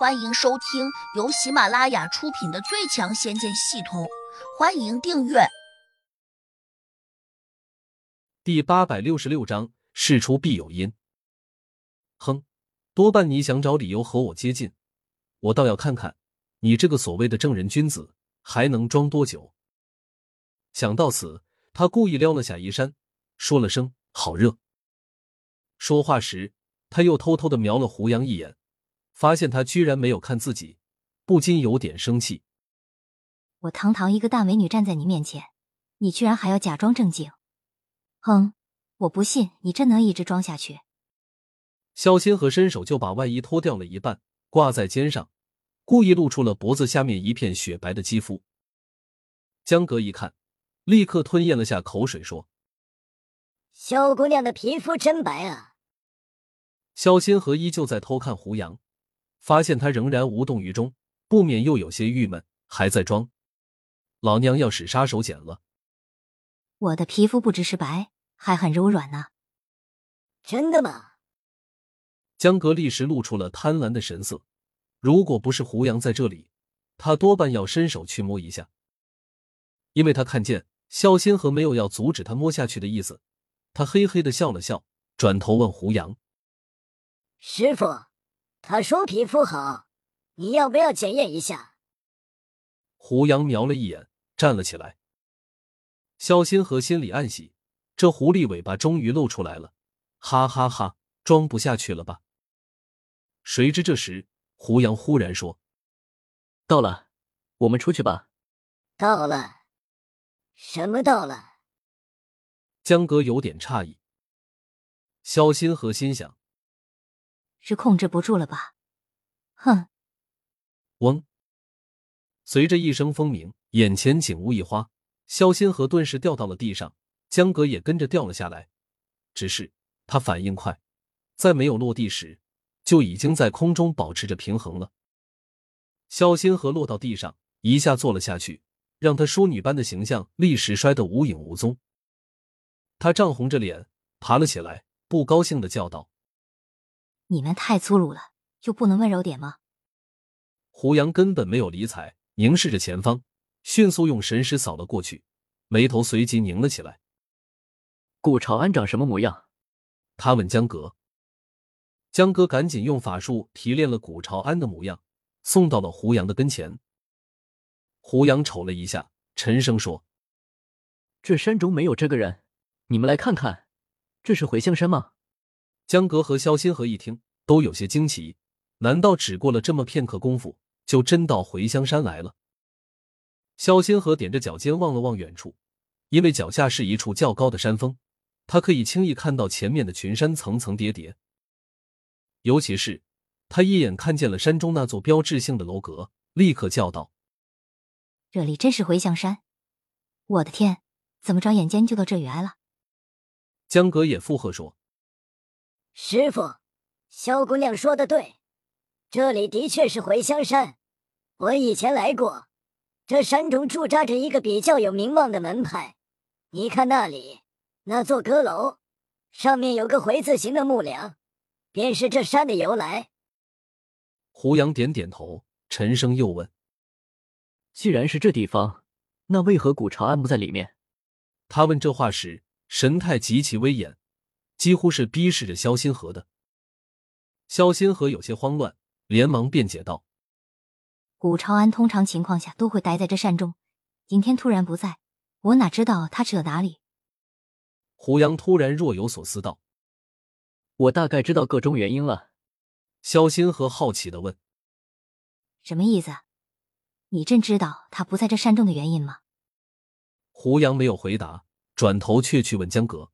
欢迎收听由喜马拉雅出品的《最强仙剑系统》，欢迎订阅。第八百六十六章，事出必有因。哼，多半你想找理由和我接近，我倒要看看你这个所谓的正人君子还能装多久。想到此，他故意撩了下衣衫，说了声“好热”。说话时，他又偷偷的瞄了胡杨一眼。发现他居然没有看自己，不禁有点生气。我堂堂一个大美女站在你面前，你居然还要假装正经？哼，我不信你真能一直装下去。萧千和伸手就把外衣脱掉了一半，挂在肩上，故意露出了脖子下面一片雪白的肌肤。江格一看，立刻吞咽了下口水，说：“萧姑娘的皮肤真白啊。”萧千和依旧在偷看胡杨。发现他仍然无动于衷，不免又有些郁闷，还在装。老娘要使杀手锏了！我的皮肤不只是白，还很柔软呢。真的吗？江格立时露出了贪婪的神色。如果不是胡杨在这里，他多半要伸手去摸一下。因为他看见肖仙和没有要阻止他摸下去的意思，他嘿嘿的笑了笑，转头问胡杨：“师傅。”他说皮肤好，你要不要检验一下？胡杨瞄了一眼，站了起来。肖新河心里暗喜，这狐狸尾巴终于露出来了，哈哈哈，装不下去了吧？谁知这时胡杨忽然说：“到了，我们出去吧。”到了？什么到了？江哥有点诧异。肖新河心想。是控制不住了吧？哼！嗡！随着一声风鸣，眼前景物一花，萧仙河顿时掉到了地上，江格也跟着掉了下来。只是他反应快，在没有落地时，就已经在空中保持着平衡了。萧仙河落到地上，一下坐了下去，让他淑女般的形象立时摔得无影无踪。他涨红着脸爬了起来，不高兴的叫道。你们太粗鲁了，就不能温柔点吗？胡杨根本没有理睬，凝视着前方，迅速用神识扫了过去，眉头随即拧了起来。顾朝安长什么模样？他问江格。江哥赶紧用法术提炼了古朝安的模样，送到了胡杨的跟前。胡杨瞅了一下，沉声说：“这山中没有这个人，你们来看看，这是回香山吗？”江格和萧新河一听，都有些惊奇。难道只过了这么片刻功夫，就真到回香山来了？萧新河踮着脚尖望了望远处，因为脚下是一处较高的山峰，他可以轻易看到前面的群山层层叠叠。尤其是他一眼看见了山中那座标志性的楼阁，立刻叫道：“这里真是回香山！我的天，怎么转眼间就到这里来了？”江格也附和说。师傅，萧姑娘说的对，这里的确是回香山。我以前来过，这山中驻扎着一个比较有名望的门派。你看那里，那座阁楼上面有个回字形的木梁，便是这山的由来。胡杨点点头，沉声又问：“既然是这地方，那为何古朝安不在里面？”他问这话时，神态极其威严。几乎是逼视着肖新河的，肖新河有些慌乱，连忙辩解道：“古朝安通常情况下都会待在这山中，今天突然不在，我哪知道他去了哪里？”胡杨突然若有所思道：“我大概知道个中原因了。”肖新河好奇的问：“什么意思？你真知道他不在这山中的原因吗？”胡杨没有回答，转头却去问江格。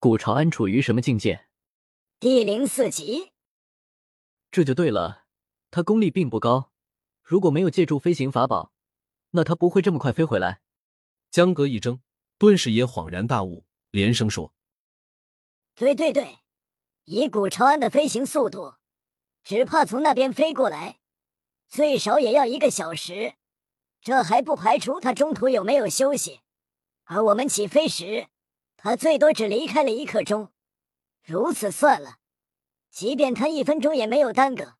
古朝安处于什么境界？第零四级。这就对了，他功力并不高，如果没有借助飞行法宝，那他不会这么快飞回来。江格一怔，顿时也恍然大悟，连声说：“对对对，以古朝安的飞行速度，只怕从那边飞过来，最少也要一个小时。这还不排除他中途有没有休息，而我们起飞时。”他最多只离开了一刻钟，如此算了，即便他一分钟也没有耽搁，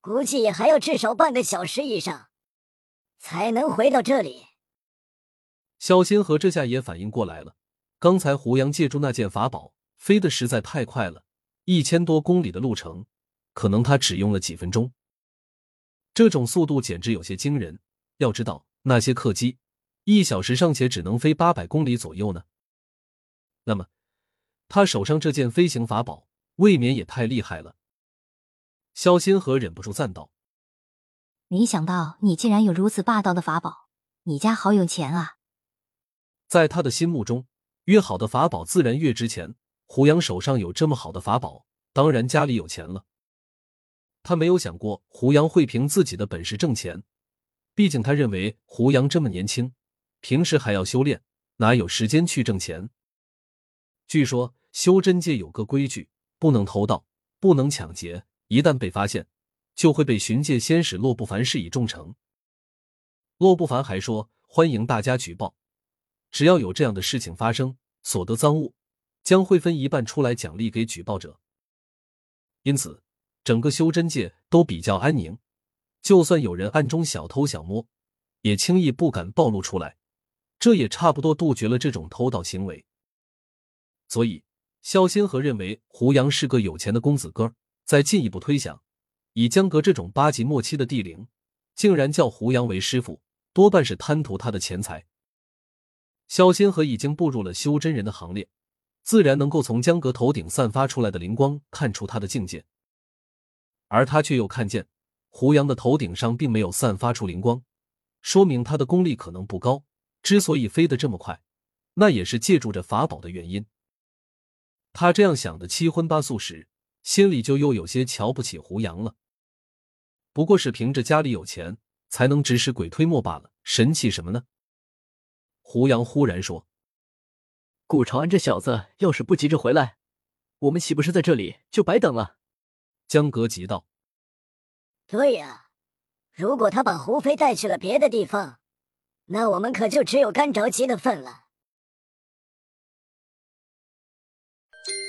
估计也还要至少半个小时以上，才能回到这里。萧心和这下也反应过来了，刚才胡杨借助那件法宝飞得实在太快了，一千多公里的路程，可能他只用了几分钟。这种速度简直有些惊人。要知道，那些客机一小时尚且只能飞八百公里左右呢。那么，他手上这件飞行法宝未免也太厉害了。萧新河忍不住赞道：“没想到你竟然有如此霸道的法宝，你家好有钱啊！”在他的心目中，越好的法宝自然越值钱。胡杨手上有这么好的法宝，当然家里有钱了。他没有想过胡杨会凭自己的本事挣钱，毕竟他认为胡杨这么年轻，平时还要修炼，哪有时间去挣钱？据说修真界有个规矩，不能偷盗，不能抢劫，一旦被发现，就会被巡界仙使洛不凡施以重惩。洛不凡还说，欢迎大家举报。只要有这样的事情发生，所得赃物将会分一半出来奖励给举报者。因此，整个修真界都比较安宁。就算有人暗中小偷小摸，也轻易不敢暴露出来。这也差不多杜绝了这种偷盗行为。所以，萧心和认为胡杨是个有钱的公子哥。再进一步推想，以江阁这种八级末期的地灵，竟然叫胡杨为师傅，多半是贪图他的钱财。萧仙和已经步入了修真人的行列，自然能够从江阁头顶散发出来的灵光看出他的境界。而他却又看见胡杨的头顶上并没有散发出灵光，说明他的功力可能不高。之所以飞得这么快，那也是借助着法宝的原因。他这样想的七荤八素时，心里就又有些瞧不起胡杨了。不过是凭着家里有钱，才能指使鬼推磨罢了，神气什么呢？胡杨忽然说：“顾长安这小子要是不急着回来，我们岂不是在这里就白等了？”江格急道：“对呀，如果他把胡飞带去了别的地方，那我们可就只有干着急的份了。”